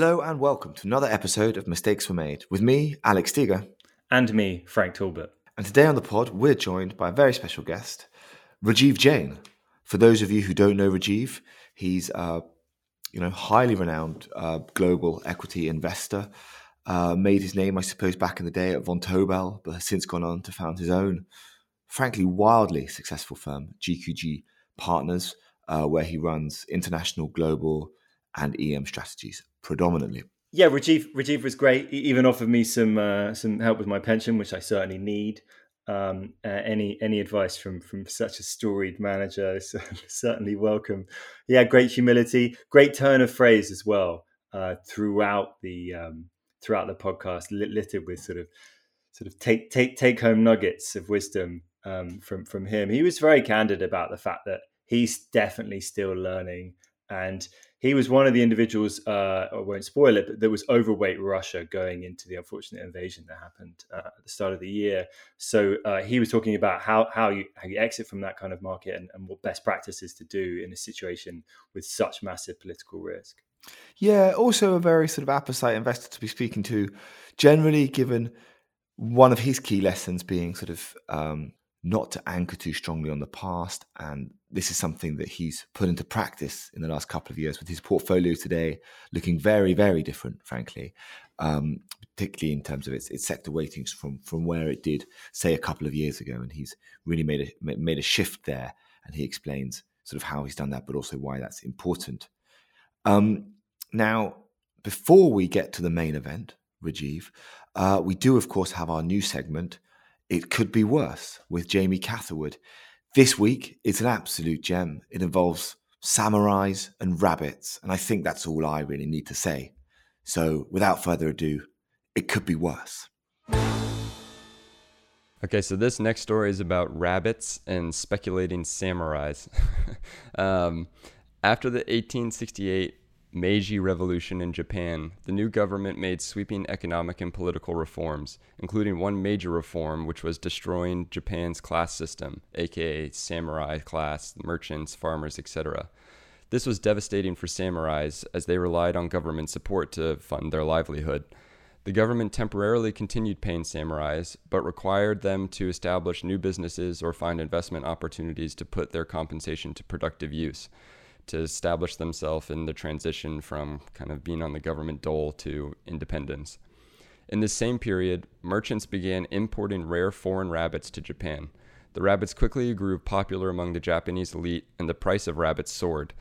Hello and welcome to another episode of Mistakes Were Made with me, Alex Steger. And me, Frank Talbot. And today on the pod, we're joined by a very special guest, Rajiv Jain. For those of you who don't know Rajiv, he's a you know, highly renowned uh, global equity investor. Uh, made his name, I suppose, back in the day at Vontobel, but has since gone on to found his own, frankly, wildly successful firm, GQG Partners, uh, where he runs international, global, and EM strategies predominantly. Yeah, Rajiv Rajiv was great. He even offered me some uh, some help with my pension, which I certainly need. Um, uh, any any advice from from such a storied manager is certainly welcome. Yeah, great humility, great turn of phrase as well uh, throughout the um, throughout the podcast, littered with sort of sort of take take take home nuggets of wisdom um, from from him. He was very candid about the fact that he's definitely still learning and he was one of the individuals, uh, I won't spoil it, but that was overweight Russia going into the unfortunate invasion that happened uh, at the start of the year. So uh, he was talking about how how you how you exit from that kind of market and, and what best practices to do in a situation with such massive political risk. Yeah, also a very sort of apposite investor to be speaking to, generally given one of his key lessons being sort of um, not to anchor too strongly on the past. And this is something that he's put into practice in the last couple of years with his portfolio today looking very, very different, frankly, um, particularly in terms of its, its sector weightings from, from where it did, say, a couple of years ago. And he's really made a, made a shift there. And he explains sort of how he's done that, but also why that's important. Um, now, before we get to the main event, Rajiv, uh, we do, of course, have our new segment it Could Be Worse with Jamie Catherwood. This week, it's an absolute gem. It involves samurais and rabbits, and I think that's all I really need to say. So, without further ado, it could be worse. Okay, so this next story is about rabbits and speculating samurais. um, after the 1868 Meiji Revolution in Japan, the new government made sweeping economic and political reforms, including one major reform which was destroying Japan's class system, aka samurai class, merchants, farmers, etc. This was devastating for samurais as they relied on government support to fund their livelihood. The government temporarily continued paying samurais, but required them to establish new businesses or find investment opportunities to put their compensation to productive use to establish themselves in the transition from kind of being on the government dole to independence. In this same period, merchants began importing rare foreign rabbits to Japan. The rabbits quickly grew popular among the Japanese elite, and the price of rabbits soared.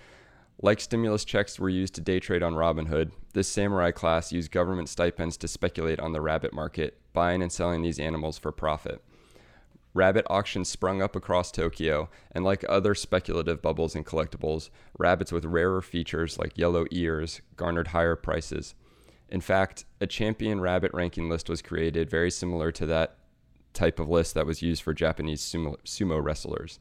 Like stimulus checks were used to day trade on Robinhood, this samurai class used government stipends to speculate on the rabbit market, buying and selling these animals for profit rabbit auctions sprung up across Tokyo, and like other speculative bubbles in collectibles, rabbits with rarer features like yellow ears garnered higher prices. In fact, a champion rabbit ranking list was created very similar to that type of list that was used for Japanese sumo, sumo wrestlers.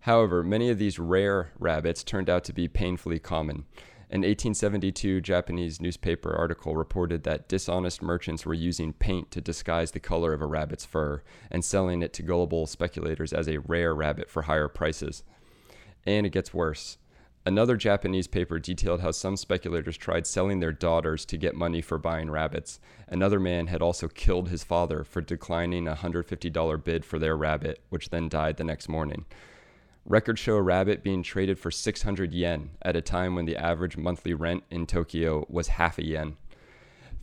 However, many of these rare rabbits turned out to be painfully common. An 1872 Japanese newspaper article reported that dishonest merchants were using paint to disguise the color of a rabbit's fur and selling it to gullible speculators as a rare rabbit for higher prices. And it gets worse. Another Japanese paper detailed how some speculators tried selling their daughters to get money for buying rabbits. Another man had also killed his father for declining a $150 bid for their rabbit, which then died the next morning. Records show a rabbit being traded for 600 yen at a time when the average monthly rent in Tokyo was half a yen.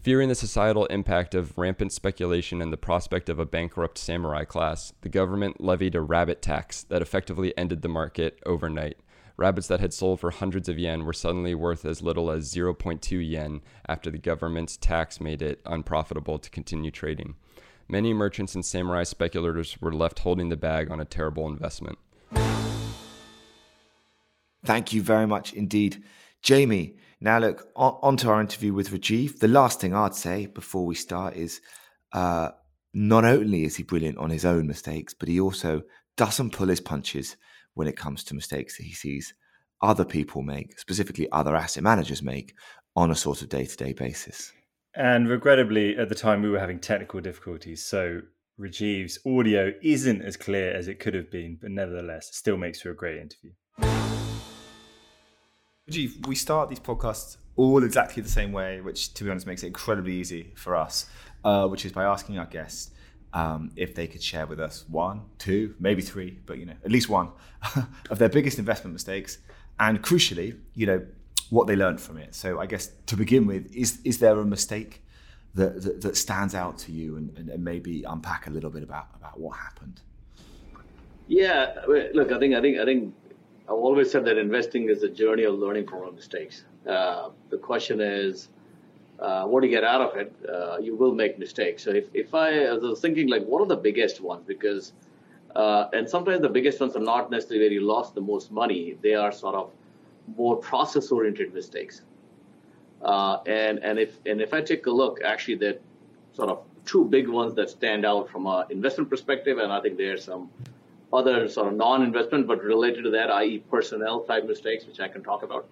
Fearing the societal impact of rampant speculation and the prospect of a bankrupt samurai class, the government levied a rabbit tax that effectively ended the market overnight. Rabbits that had sold for hundreds of yen were suddenly worth as little as 0.2 yen after the government's tax made it unprofitable to continue trading. Many merchants and samurai speculators were left holding the bag on a terrible investment. Thank you very much indeed, Jamie. Now, look, on, on, to our interview with Rajiv. The last thing I'd say before we start is uh, not only is he brilliant on his own mistakes, but he also doesn't pull his punches when it comes to mistakes that he sees other people make, specifically other asset managers make, on a sort of day to day basis. And regrettably, at the time, we were having technical difficulties. So Rajiv's audio isn't as clear as it could have been, but nevertheless, still makes for a great interview. We start these podcasts all exactly the same way, which, to be honest, makes it incredibly easy for us, uh, which is by asking our guests um, if they could share with us one, two, maybe three, but you know, at least one of their biggest investment mistakes, and crucially, you know, what they learned from it. So, I guess to begin with, is is there a mistake that that, that stands out to you, and, and, and maybe unpack a little bit about about what happened? Yeah, look, I think I think I think I've always said that investing is a journey of learning from our mistakes. Uh, the question is, uh, what do you get out of it? Uh, you will make mistakes. So if, if I, I was thinking like, what are the biggest ones? Because, uh, and sometimes the biggest ones are not necessarily where you lost the most money. They are sort of more process-oriented mistakes. Uh, and and if and if I take a look, actually, there sort of two big ones that stand out from an investment perspective, and I think there's some other sort of non-investment but related to that, i.e., personnel type mistakes, which I can talk about.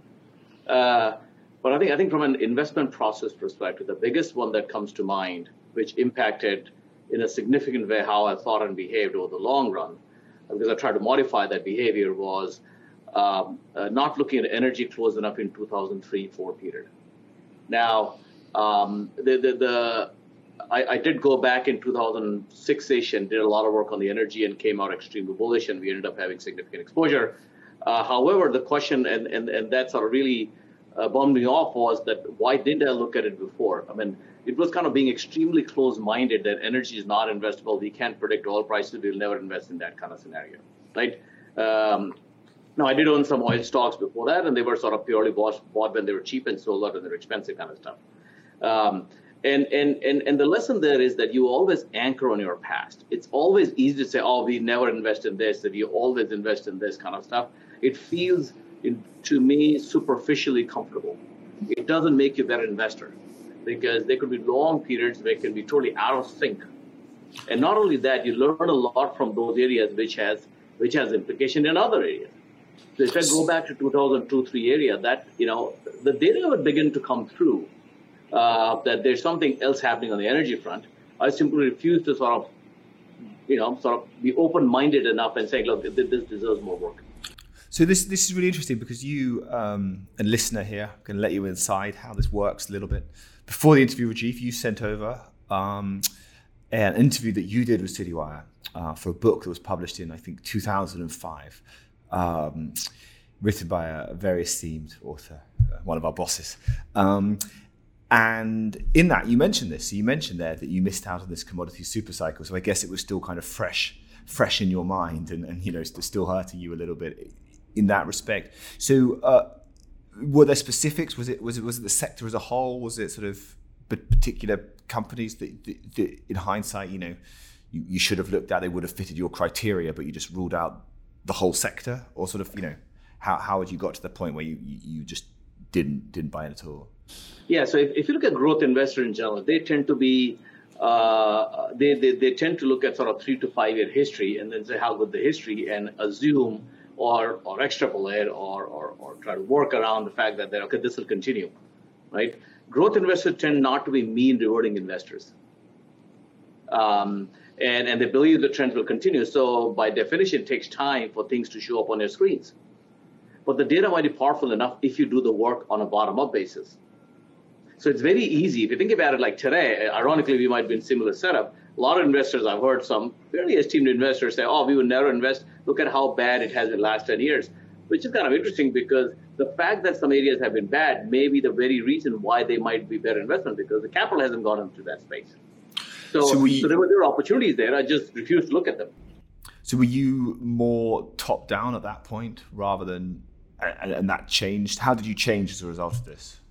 Uh, but I think I think from an investment process perspective, the biggest one that comes to mind, which impacted in a significant way how I thought and behaved over the long run, because I tried to modify that behavior, was um, uh, not looking at energy close enough in 2003-4 period. Now, um, the, the, the I, I, did go back in 2006ish and did a lot of work on the energy and came out extremely bullish, and we ended up having significant exposure. Uh, however, the question, and, and, and that sort of really uh, bummed me off was that why didn't I look at it before? I mean, it was kind of being extremely close-minded that energy is not investable. We can't predict oil prices. We'll never invest in that kind of scenario, right? Um, now, I did own some oil stocks before that, and they were sort of purely bought, bought when they were cheap and sold out when they were expensive kind of stuff. Um, and, and, and, and the lesson there is that you always anchor on your past. It's always easy to say, oh, we never invest in this, that you always invest in this kind of stuff. It feels to me superficially comfortable. It doesn't make you a better investor because there could be long periods where it can be totally out of sync. And not only that, you learn a lot from those areas which has which has implication in other areas. So if I go back to 2002, three area, that you know the data would begin to come through uh, that there's something else happening on the energy front. I simply refuse to sort of, you know, sort of be open-minded enough and say, look, this deserves more work. So this this is really interesting because you, um, a listener here, can let you inside how this works a little bit. Before the interview with Chief, you sent over um, an interview that you did with CityWire uh, for a book that was published in I think 2005, um, written by a very esteemed author, uh, one of our bosses. Um, and in that, you mentioned this. So you mentioned there that you missed out on this commodity super cycle. So I guess it was still kind of fresh, fresh in your mind, and, and you know, still hurting you a little bit in that respect. So, uh, were there specifics? Was it was it was it the sector as a whole? Was it sort of particular companies that, that, that in hindsight, you know, you, you, should have looked at? They would have fitted your criteria, but you just ruled out the whole sector, or sort of, you know, how how had you got to the point where you you just didn't didn't buy it at all? Yeah. So if, if you look at growth investor in general, they tend to be uh, they, they, they tend to look at sort of three to five year history and then say how good the history and assume or or extrapolate or, or, or try to work around the fact that okay this will continue, right? Growth investors tend not to be mean reverting investors. Um, and, and they believe the trends will continue. So by definition, it takes time for things to show up on your screens. But the data might be powerful enough if you do the work on a bottom-up basis. So it's very easy. If you think about it like today, ironically, we might be in similar setup. A lot of investors, I've heard some fairly esteemed investors say, oh, we would never invest. Look at how bad it has in the last 10 years, which is kind of interesting because the fact that some areas have been bad may be the very reason why they might be better investment because the capital hasn't gone into that space. So, so, we, so there, were, there were opportunities there. I just refused to look at them. So were you more top down at that point rather than, and, and that changed? How did you change as a result of this?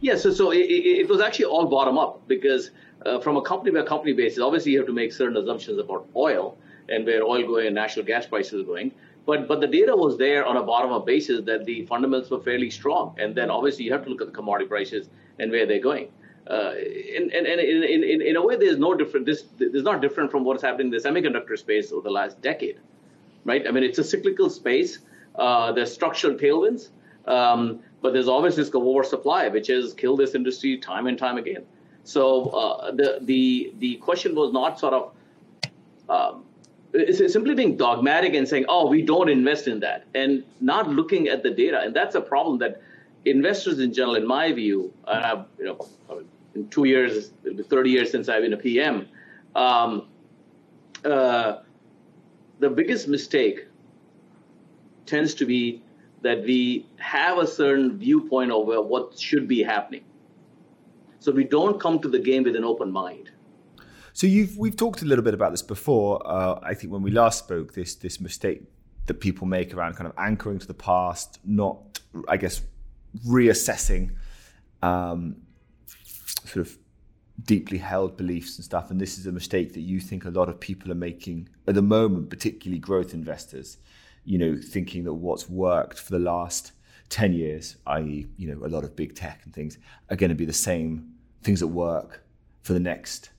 Yeah, so, so it, it was actually all bottom up because uh, from a company by company basis, obviously you have to make certain assumptions about oil and where oil going and natural gas prices are going. But but the data was there on a bottom up basis that the fundamentals were fairly strong. And then obviously you have to look at the commodity prices and where they're going. Uh, and and, in, in, in a way, there's no different. This, this is not different from what's happening in the semiconductor space over the last decade, right? I mean, it's a cyclical space. Uh, there's structural tailwinds, um, but there's always risk of oversupply, which has killed this industry time and time again. So uh, the the the question was not sort of um, simply being dogmatic and saying, "Oh, we don't invest in that," and not looking at the data. And that's a problem that investors in general, in my view, I've, you know, in two years, 30 years since I've been a PM. Um, uh, the biggest mistake tends to be that we have a certain viewpoint of what should be happening. So we don't come to the game with an open mind. So you've we've talked a little bit about this before. Uh, I think when we last spoke, this this mistake that people make around kind of anchoring to the past, not I guess reassessing um, sort of deeply held beliefs and stuff. And this is a mistake that you think a lot of people are making at the moment, particularly growth investors. You know, thinking that what's worked for the last 10 years, i.e., you know, a lot of big tech and things, are going to be the same things that work for the next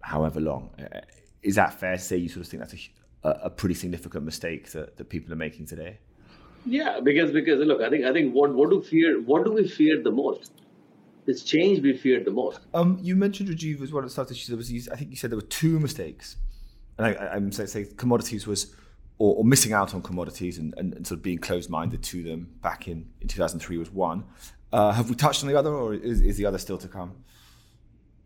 however long. Uh, is that fair to say you sort of think that's a, a pretty significant mistake that, that people are making today? Yeah, because because look, I think I think what what do fear what do we fear the most? It's change we fear the most. Um, you mentioned Rajiv as well at the start. There was, I think you said there were two mistakes, and I, am saying say commodities was or, or, missing out on commodities and, and, and, sort of being closed-minded to them back in, in 2003 was one. Uh, have we touched on the other, or is, is the other still to come?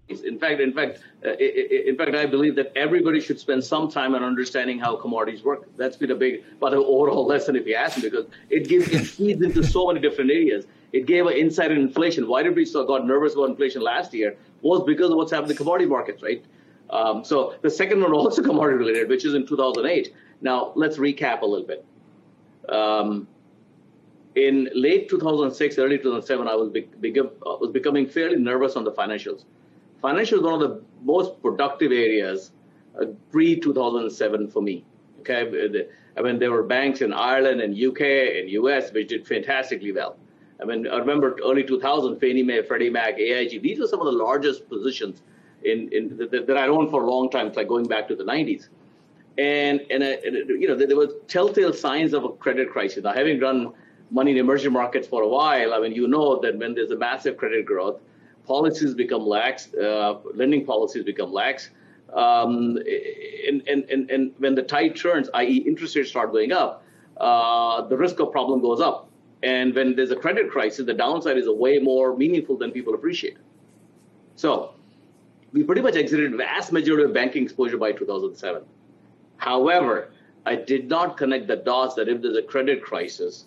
In fact, in fact, uh, in fact, I believe that everybody should spend some time on understanding how commodities work. That's been a big, but an overall lesson, if you ask me, because it gives it feeds into so many different areas. It gave an insight in inflation. Why did we so got nervous about inflation last year? Was because of what's happened in commodity markets, right? Um, so the second one also commodity related, which is in 2008. Now let's recap a little bit. Um, in late 2006, early 2007, I was, be, be, uh, was becoming fairly nervous on the financials. Financials one of the most productive areas uh, pre 2007 for me. Okay, I mean there were banks in Ireland and UK and US which did fantastically well. I mean, I remember early 2000, Fannie Mae, Freddie Mac, AIG. These were some of the largest positions in, in that, that I owned for a long time. It's like going back to the 90s. And, and, uh, and you know, there were telltale signs of a credit crisis. Now, having run money in emerging markets for a while, I mean, you know that when there's a massive credit growth, policies become lax, uh, lending policies become lax. Um, and, and, and, and when the tide turns, i.e., interest rates start going up, uh, the risk of problem goes up. And when there's a credit crisis, the downside is way more meaningful than people appreciate. So we pretty much exited vast majority of banking exposure by 2007. However, I did not connect the dots that if there's a credit crisis,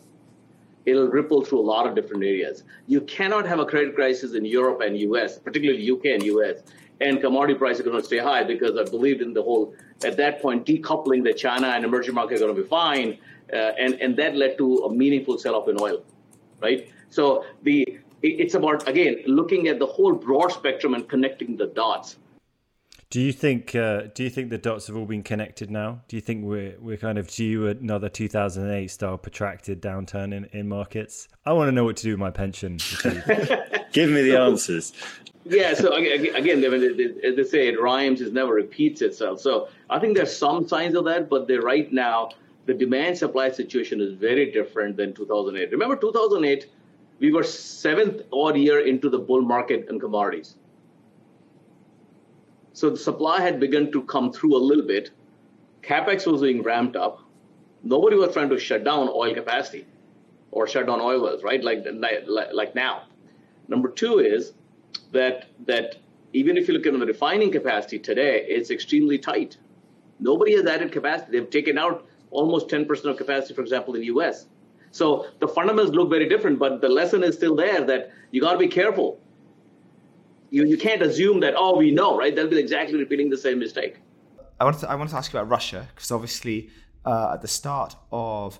it'll ripple through a lot of different areas. You cannot have a credit crisis in Europe and US, particularly UK and US, and commodity prices are going to stay high because I believed in the whole, at that point, decoupling that China and emerging markets are going to be fine uh, and and that led to a meaningful sell-off in oil, right? So the it's about again looking at the whole broad spectrum and connecting the dots. Do you think uh, do you think the dots have all been connected now? Do you think we're we're kind of due another 2008 style protracted downturn in, in markets? I want to know what to do with my pension. Give me the answers. Yeah, so again, as they say, it rhymes, it never repeats itself. So I think there's some signs of that, but right now the demand supply situation is very different than 2008. Remember 2008, we were seventh odd year into the bull market in commodities. So the supply had begun to come through a little bit. Capex was being ramped up. Nobody was trying to shut down oil capacity or shut down oil wells, right? Like, like, like now. Number two is that that even if you look at the refining capacity today, it's extremely tight. Nobody has added capacity. They've taken out almost 10% of capacity, for example, in the US. So the fundamentals look very different, but the lesson is still there that you got to be careful. You, you can't assume that, oh, we know, right? They'll be exactly repeating the same mistake. I wanted to, I wanted to ask you about Russia, because obviously uh, at the start of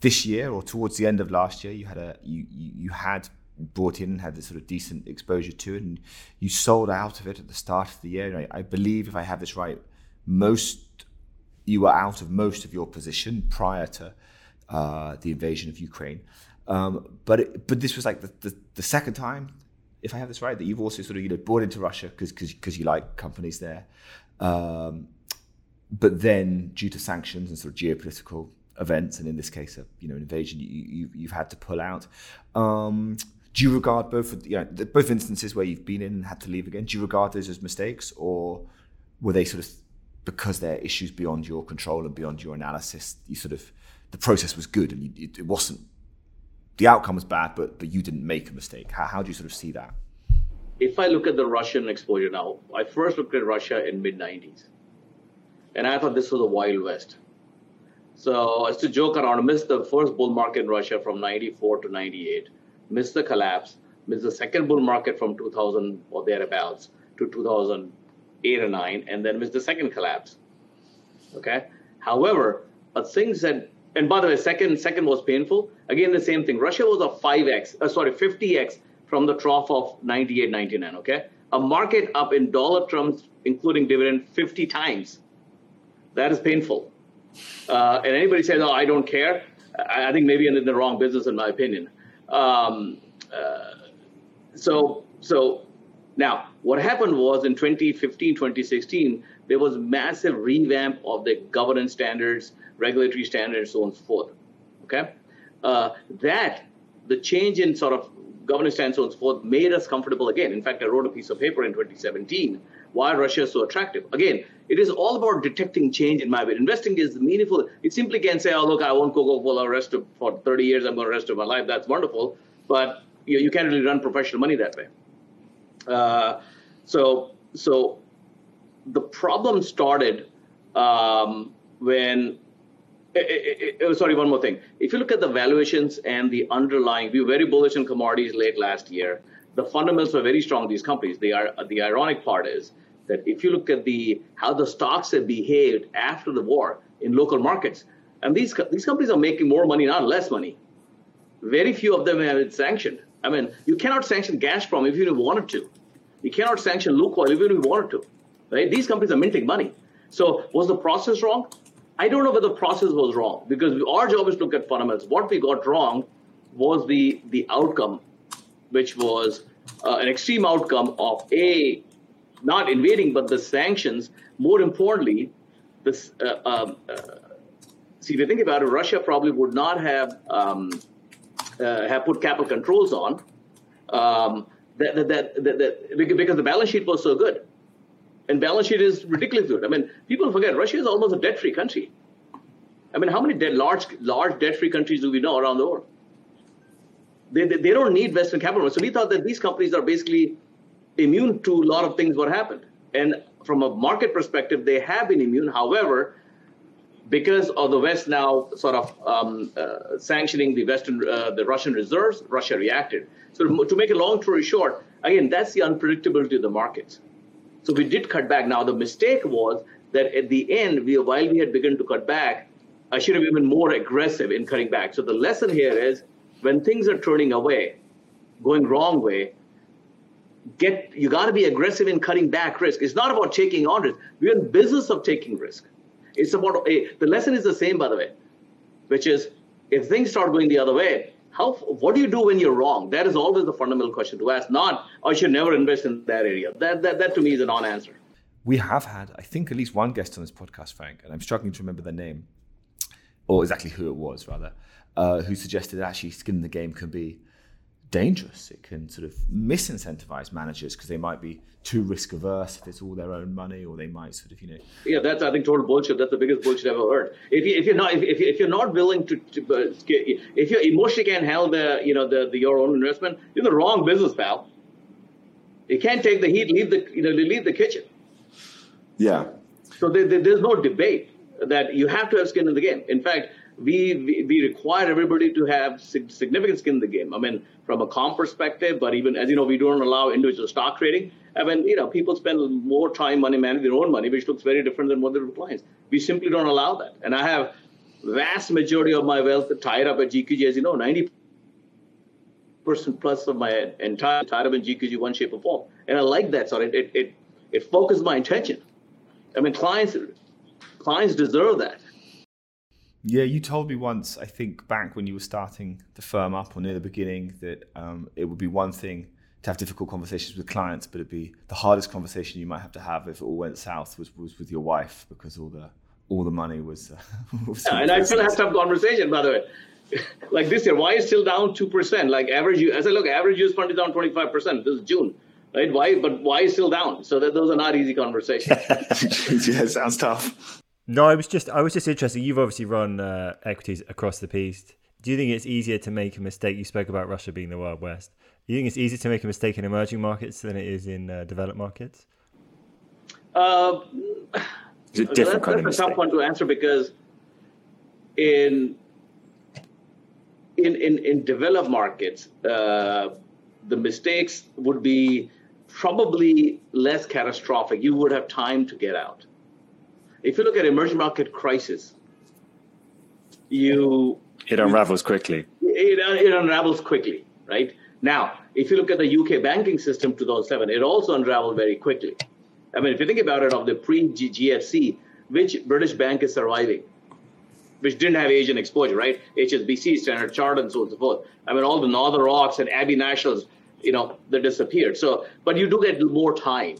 this year or towards the end of last year, you had a you, you, had brought in and had this sort of decent exposure to it, and you sold out of it at the start of the year. I, I believe, if I have this right, most you were out of most of your position prior to uh, the invasion of Ukraine. Um, but it, but this was like the, the, the, second time, if I have this right, that you've also sort of you know bought into Russia because because you like companies there. Um, but then, due to sanctions and sort of geopolitical events, and in this case, a you know an invasion, you, you have had to pull out. Um, do you regard both you know both instances where you've been in and had to leave again? Do you regard those as mistakes, or were they sort of because they're issues beyond your control and beyond your analysis, you sort of the process was good and you, it, wasn't the outcome was bad, but but you didn't make a mistake. How how do you sort of see that? If I look at the Russian exposure now, I first looked at Russia in mid '90s, and I thought this was a wild west. So I used to joke around, missed the first bull market in Russia from 94 to 98, missed the collapse, missed the second bull market from 2000 or thereabouts to 2008 or 9, and then missed the second collapse. Okay. However, but things that, and by the way, second second was painful. Again, the same thing. Russia was a 5x, uh, sorry, 50x from the trough of 98, 99. Okay. A market up in dollar terms, including dividend, 50 times. That is painful. Uh, and anybody says, "Oh, I don't care," I, I think maybe I'm in the wrong business, in my opinion. Um, uh, so, so now what happened was in 2015, 2016, there was massive revamp of the governance standards, regulatory standards, so on and so forth. Okay, uh, that the change in sort of governance standards, so on and so forth, made us comfortable again. In fact, I wrote a piece of paper in 2017 why Russia is so attractive. Again, it is all about detecting change in my way. Investing is meaningful. It simply can't say, oh, look, I won't Coca-Cola rest of, for 30 years, I'm going to rest of my life. That's wonderful. But you, you can't really run professional money that way. Uh, so, so the problem started um, when it, it, it, sorry, one more thing. If you look at the valuations and the underlying, we were very bullish in commodities late last year. The fundamentals were very strong. These companies. They are the ironic part is that if you look at the how the stocks have behaved after the war in local markets, and these these companies are making more money, not less money. Very few of them have been sanctioned. I mean, you cannot sanction Gazprom if you wanted to. You cannot sanction Lukoil even if you wanted to. Right? These companies are minting money. So was the process wrong? I don't know whether the process was wrong because our job is to look at fundamentals. What we got wrong was the the outcome, which was uh, an extreme outcome of a not invading, but the sanctions. More importantly, this. Uh, um, uh, see, if you think about it, Russia probably would not have um, uh, have put capital controls on um, that, that, that, that, because the balance sheet was so good, and balance sheet is ridiculously good. I mean, people forget Russia is almost a debt-free country. I mean, how many large large debt-free countries do we know around the world? They, they, they don't need Western capital. So we thought that these companies are basically immune to a lot of things what happened. And from a market perspective, they have been immune. However, because of the West now sort of um, uh, sanctioning the Western, uh, the Russian reserves, Russia reacted. So to make a long story short, again, that's the unpredictability of the markets. So we did cut back. Now the mistake was that at the end, we, while we had begun to cut back, I should have been more aggressive in cutting back. So the lesson here is when things are turning away, going wrong way, get you got to be aggressive in cutting back risk. It's not about taking on risk. We're in business of taking risk. It's about a, the lesson is the same, by the way, which is if things start going the other way, how what do you do when you're wrong? That is always the fundamental question to ask. Not I should never invest in that area. That that, that to me is a non-answer. We have had, I think, at least one guest on this podcast, Frank, and I'm struggling to remember their name or exactly who it was, rather, uh, who suggested actually skin in the game can be dangerous. It can sort of misincentivize managers because they might be too risk averse if it's all their own money, or they might sort of, you know. Yeah, that's I think total bullshit. That's the biggest bullshit I've ever heard. If, you, if you're not if, if you're not willing to, to uh, if you emotionally can't handle the you know the, the your own investment, you're in the wrong business, pal. You can't take the heat, leave the you know leave the kitchen. Yeah. So there, there, there's no debate that you have to have skin in the game. In fact, we, we, we require everybody to have significant skin in the game. I mean, from a comp perspective, but even as you know, we don't allow individual stock trading. I mean, you know, people spend more time money managing their own money, which looks very different than what their clients. We simply don't allow that. And I have vast majority of my wealth tied up at GQG, as you know, 90 percent plus of my entire tied up in GQG one shape or form. And I like that. So it it it, it focuses my attention. I mean, clients clients deserve that. Yeah, you told me once, I think back when you were starting the firm up or near the beginning, that um, it would be one thing to have difficult conversations with clients, but it'd be the hardest conversation you might have to have if it all went south was, was with your wife because all the all the money was. Uh, was yeah, and I still have tough conversation, by the way. like this year, why is still down two percent? Like average, you. I said, look, average US fund is down twenty five percent. This is June, right? Why? But why is still down? So that those are not easy conversations. yeah, sounds tough. No, I was just I was just interested. You've obviously run uh, equities across the piece do you think it's easier to make a mistake? You spoke about Russia being the Wild West. Do you think it's easier to make a mistake in emerging markets than it is in uh, developed markets? Uh, it's a different that's, kind of a mistake. tough one to answer because in in in, in developed markets, uh, the mistakes would be probably less catastrophic. You would have time to get out. If you look at emerging market crisis, you It unravels quickly. it, uh, it unravels quickly, right? Now, if you look at the UK banking system 2007, it also unraveled very quickly. I mean, if you think about it, of the pre-GFC, which British bank is surviving? Which didn't have Asian exposure, right? HSBC, Standard Chartered, and so on and so forth. I mean, all the Northern Rocks and Abbey Nationals, you know, they disappeared. So, but you do get more time.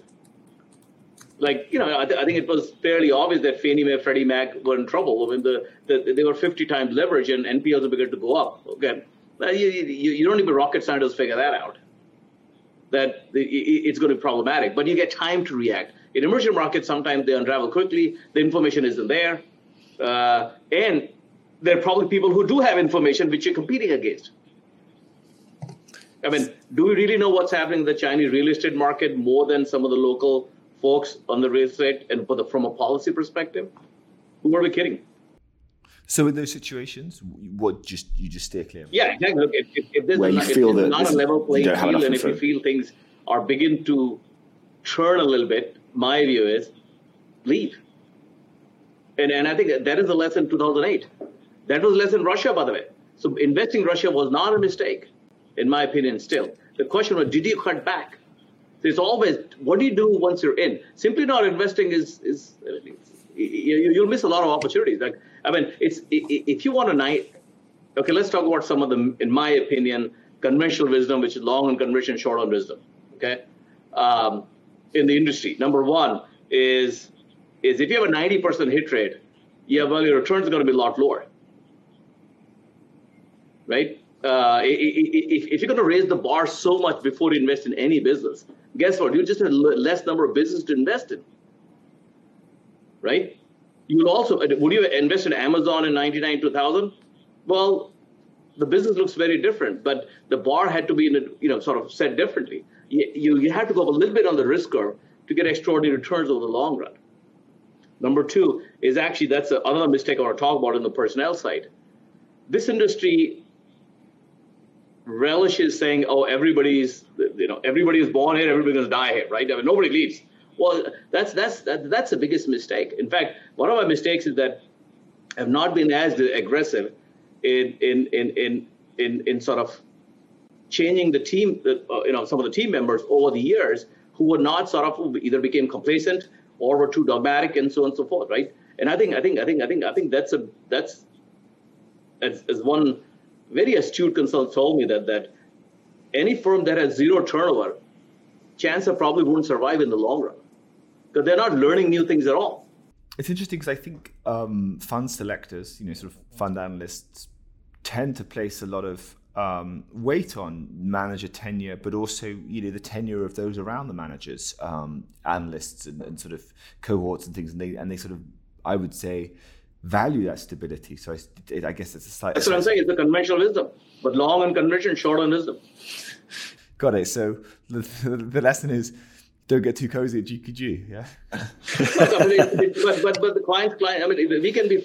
Like, you know, I, th- I think it was fairly obvious that Fannie Mae, Freddie Mac were in trouble. I mean, the, the, they were 50 times leverage and NPLs are beginning to go up. Okay. You, you, you don't even rocket scientists figure that out. That the, it's going to be problematic, but you get time to react. In emerging markets, sometimes they unravel quickly. The information isn't there, uh, and there are probably people who do have information which you're competing against. I mean, do we really know what's happening in the Chinese real estate market more than some of the local folks on the real estate and the, from a policy perspective? Who are we kidding? So in those situations, what just you just stay clear? Yeah, exactly. Look, if, if, if there's Where a, you if feel that not a level playing field, and if you feel things are begin to churn a little bit, my view is leave. And and I think that, that is the lesson 2008. That was a lesson Russia, by the way. So investing in Russia was not a mistake, in my opinion. Still, the question was, did you cut back? There's always what do you do once you're in? Simply not investing is is you, you'll miss a lot of opportunities. Like I mean, it's if you want a night. Okay, let's talk about some of the, in my opinion, conventional wisdom, which is long on conviction, short on wisdom. Okay, um, in the industry, number one is is if you have a 90% hit rate, yeah, well, your returns are going to be a lot lower, right? Uh, if, if you're going to raise the bar so much before you invest in any business, guess what? You just have less number of business to invest in, right? You'll also would you invest in Amazon in '99, 2000? Well, the business looks very different, but the bar had to be in a, you know sort of set differently. You, you you have to go up a little bit on the risk curve to get extraordinary returns over the long run. Number two is actually that's another mistake I want to talk about in the personnel side. This industry relishes saying, "Oh, everybody's you know everybody is born here, everybody's gonna die here, right? I mean, nobody leaves." Well, that's that's that, that's the biggest mistake. In fact, one of my mistakes is that I've not been as aggressive in in in in in, in sort of changing the team, uh, you know, some of the team members over the years who were not sort of either became complacent or were too dogmatic and so on and so forth, right? And I think I think I think I think I think that's a that's as, as one very astute consultant told me that that any firm that has zero turnover, chances probably won't survive in the long run because they're not learning new things at all. It's interesting because I think um, fund selectors, you know, sort of fund analysts, tend to place a lot of um, weight on manager tenure, but also you know the tenure of those around the managers, um, analysts, and, and, sort of cohorts and things, and they and they sort of, I would say, value that stability. So I, I guess it's a slight. That's what I'm saying. It's the conventional wisdom, but long on convention, short on wisdom. Got it. So the, the lesson is don't get too cozy at GQG. Yeah. I it, it, but, but but the client's client. I mean, we can be.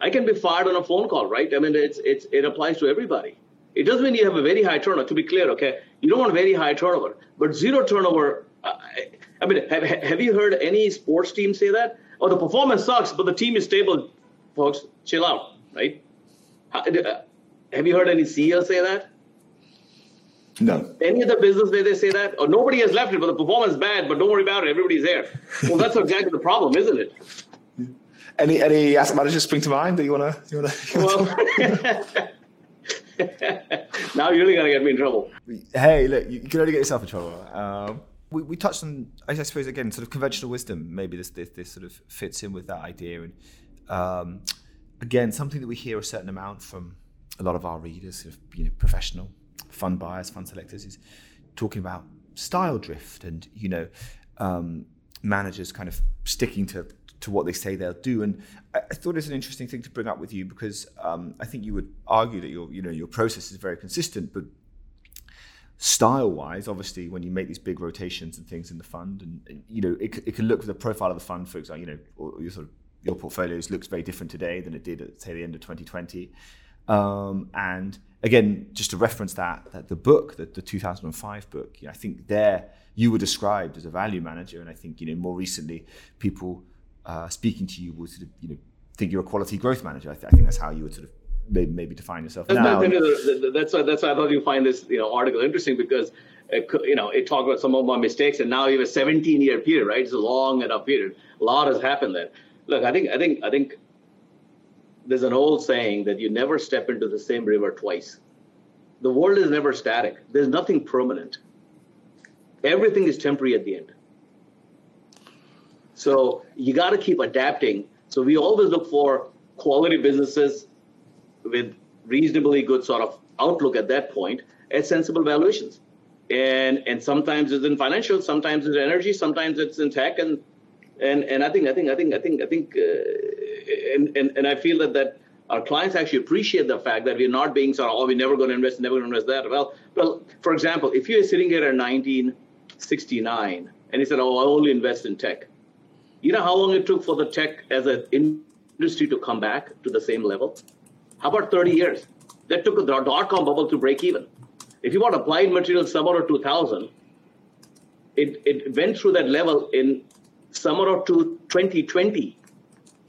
I can be fired on a phone call, right? I mean, it's it's it applies to everybody. It doesn't mean you have a very high turnover. To be clear, okay, you don't want very high turnover, but zero turnover. Uh, I mean, have, have you heard any sports team say that? Oh, the performance sucks, but the team is stable. Folks, chill out, right? Have you heard any CEO say that? No. Any other business where they say that? Or nobody has left it, but the performance is bad, but don't worry about it, everybody's there. Well, that's exactly the problem, isn't it? Any any asset managers spring to mind that you wanna you wanna? Well, now you're really gonna get me in trouble. Hey, look, you can only get yourself in trouble. Um, we, we touched on, I suppose, again, sort of conventional wisdom. Maybe this this, this sort of fits in with that idea, and um, again, something that we hear a certain amount from a lot of our readers, sort of, you know, professional fund buyers, fund selectors, is talking about style drift, and you know, um, managers kind of sticking to to what they say they'll do. And I, thought it's an interesting thing to bring up with you because um, I think you would argue that your you know your process is very consistent, but style wise, obviously, when you make these big rotations and things in the fund, and, and you know it, it can look the profile of the fund, for example, you know, or your sort of your portfolios looks very different today than it did at say the end of 2020. Um, and again, just to reference that, that the book, the, the 2005 book, you know, I think there you were described as a value manager, and I think you know more recently people uh, speaking to you would sort of you know think you're a quality growth manager. I, th- I think that's how you would sort of maybe, maybe define yourself now. That's why that's why I thought you find this you know article interesting because it, you know it talked about some of my mistakes, and now you have a 17 year period, right? It's a long enough period. A lot has happened there. Look, I think I think I think there's an old saying that you never step into the same river twice. The world is never static. There's nothing permanent. Everything is temporary at the end. So you got to keep adapting. So we always look for quality businesses with reasonably good sort of outlook at that point at sensible valuations. And and sometimes it's in financial, sometimes it's energy, sometimes it's in tech, and and and I think I think I think I think I think uh, and, and and I feel that that our clients actually appreciate the fact that we're not being sort of oh we're never going to invest, never going to invest that. Well, well, for example, if you're sitting here in 1969 and you said oh I only invest in tech, you know how long it took for the tech as an industry to come back to the same level? How about 30 years? That took the dot com bubble to break even. If you want applied materials summer of 2000, it, it went through that level in summer of 2020.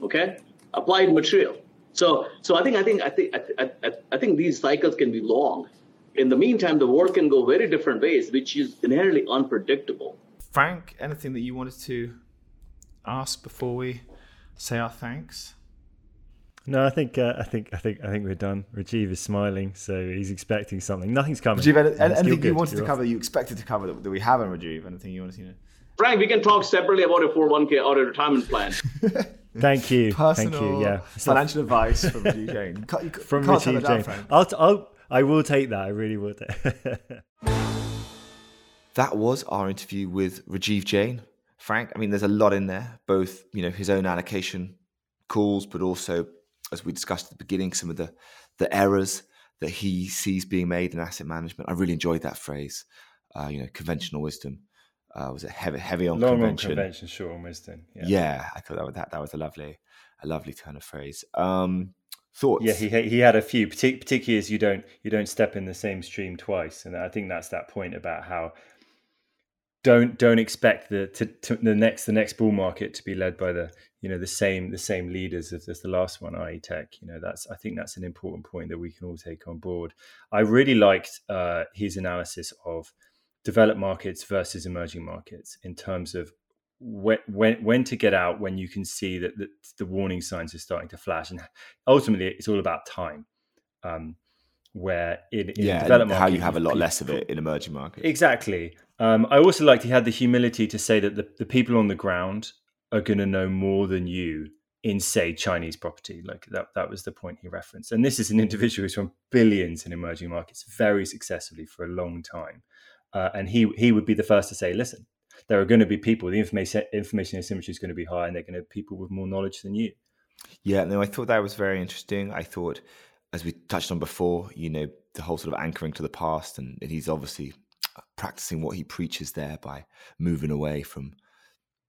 Okay, applied material. So, so I think I think I think I, I, I think these cycles can be long. In the meantime, the world can go very different ways, which is inherently unpredictable. Frank, anything that you wanted to ask before we say our thanks? No, I think uh, I think I think I think we're done. Rajiv is smiling, so he's expecting something. Nothing's coming. Rajiv, anything you wanted to cover, you expected to cover that, that we haven't, Rajiv? Anything you want to know? Frank, we can talk separately about a 401k or a retirement plan. Thank you. Personal Thank you. Yeah. Financial advice from Rajiv Jain. You, from Rajiv Jain. Down, I'll, t- I'll, I will take that. I really would. that was our interview with Rajiv Jain. Frank, I mean, there's a lot in there, both, you know, his own allocation calls, but also as we discussed at the beginning, some of the the errors that he sees being made in asset management. I really enjoyed that phrase. Uh, you know, conventional wisdom. Uh, was it heavy, heavy on Long convention? On convention, short on wisdom. Yeah. yeah, I thought that was, that, that was a lovely, a lovely turn of phrase. Um, thoughts? Yeah, he he had a few, particularly as you don't you don't step in the same stream twice, and I think that's that point about how don't don't expect the to, to, the next the next bull market to be led by the you know the same the same leaders as, as the last one i tech you know that's i think that's an important point that we can all take on board i really liked uh, his analysis of developed markets versus emerging markets in terms of when, when when to get out when you can see that the, the warning signs are starting to flash and ultimately it's all about time um, where in, in yeah, developed how you have a lot less of it in emerging markets exactly um, i also liked he had the humility to say that the, the people on the ground are going to know more than you in say Chinese property. Like that that was the point he referenced. And this is an individual who's run billions in emerging markets very successfully for a long time. Uh, and he he would be the first to say, listen, there are going to be people. The information information asymmetry is going to be high, and they're going to have people with more knowledge than you. Yeah, no, I thought that was very interesting. I thought, as we touched on before, you know, the whole sort of anchoring to the past, and, and he's obviously practicing what he preaches there by moving away from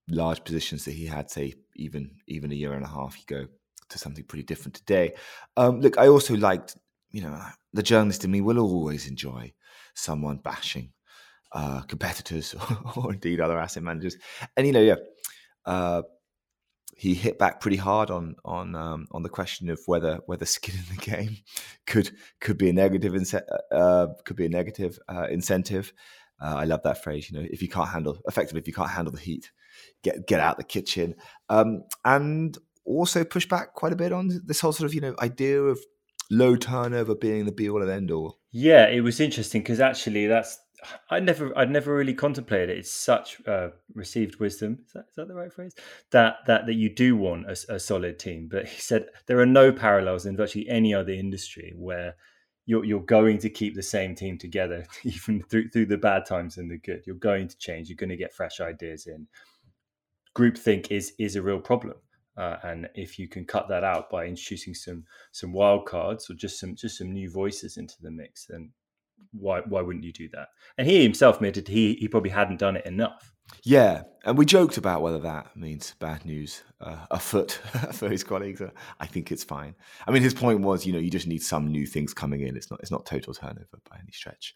large positions that he had, say, even even a year and a half ago, to something pretty different today. Um, look, I also liked, you know, the journalist in me will always enjoy someone bashing uh, competitors or, indeed other asset managers, and you know, yeah. Uh, he hit back pretty hard on on um, on the question of whether whether skin in the game could could be a negative ince- uh, could be a negative uh, incentive. Uh, I love that phrase. You know, if you can't handle effectively, if you can't handle the heat, get get out the kitchen, um, and also push back quite a bit on this whole sort of you know idea of low turnover being the be all and end all. Yeah, it was interesting because actually that's I never I'd never really contemplated it. It's such uh, received wisdom. Is that, is that the right phrase? That that that you do want a, a solid team. But he said there are no parallels in virtually any other industry where you're you're going to keep the same team together even through through the bad times and the good. You're going to change. You're going to get fresh ideas in. groupthink is is a real problem. Uh, and if you can cut that out by introducing some some wild cards or just some just some new voices into the mix, then why why wouldn't you do that? And he himself admitted he he probably hadn't done it enough. Yeah, and we joked about whether that means bad news uh, afoot for his colleagues. Uh, I think it's fine. I mean, his point was, you know, you just need some new things coming in. It's not it's not total turnover by any stretch.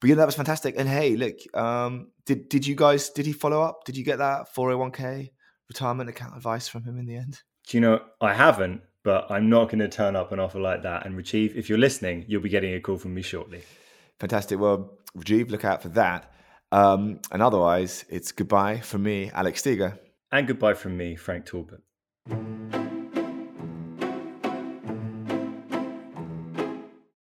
But yeah, that was fantastic. And hey, look, um, did did you guys did he follow up? Did you get that four hundred one k retirement account advice from him in the end? Do you know I haven't, but I'm not going to turn up an offer like that. And Rajiv, if you're listening, you'll be getting a call from me shortly. Fantastic. Well, Rajiv, look out for that. Um, and otherwise, it's goodbye from me, Alex Steger. And goodbye from me, Frank Talbot.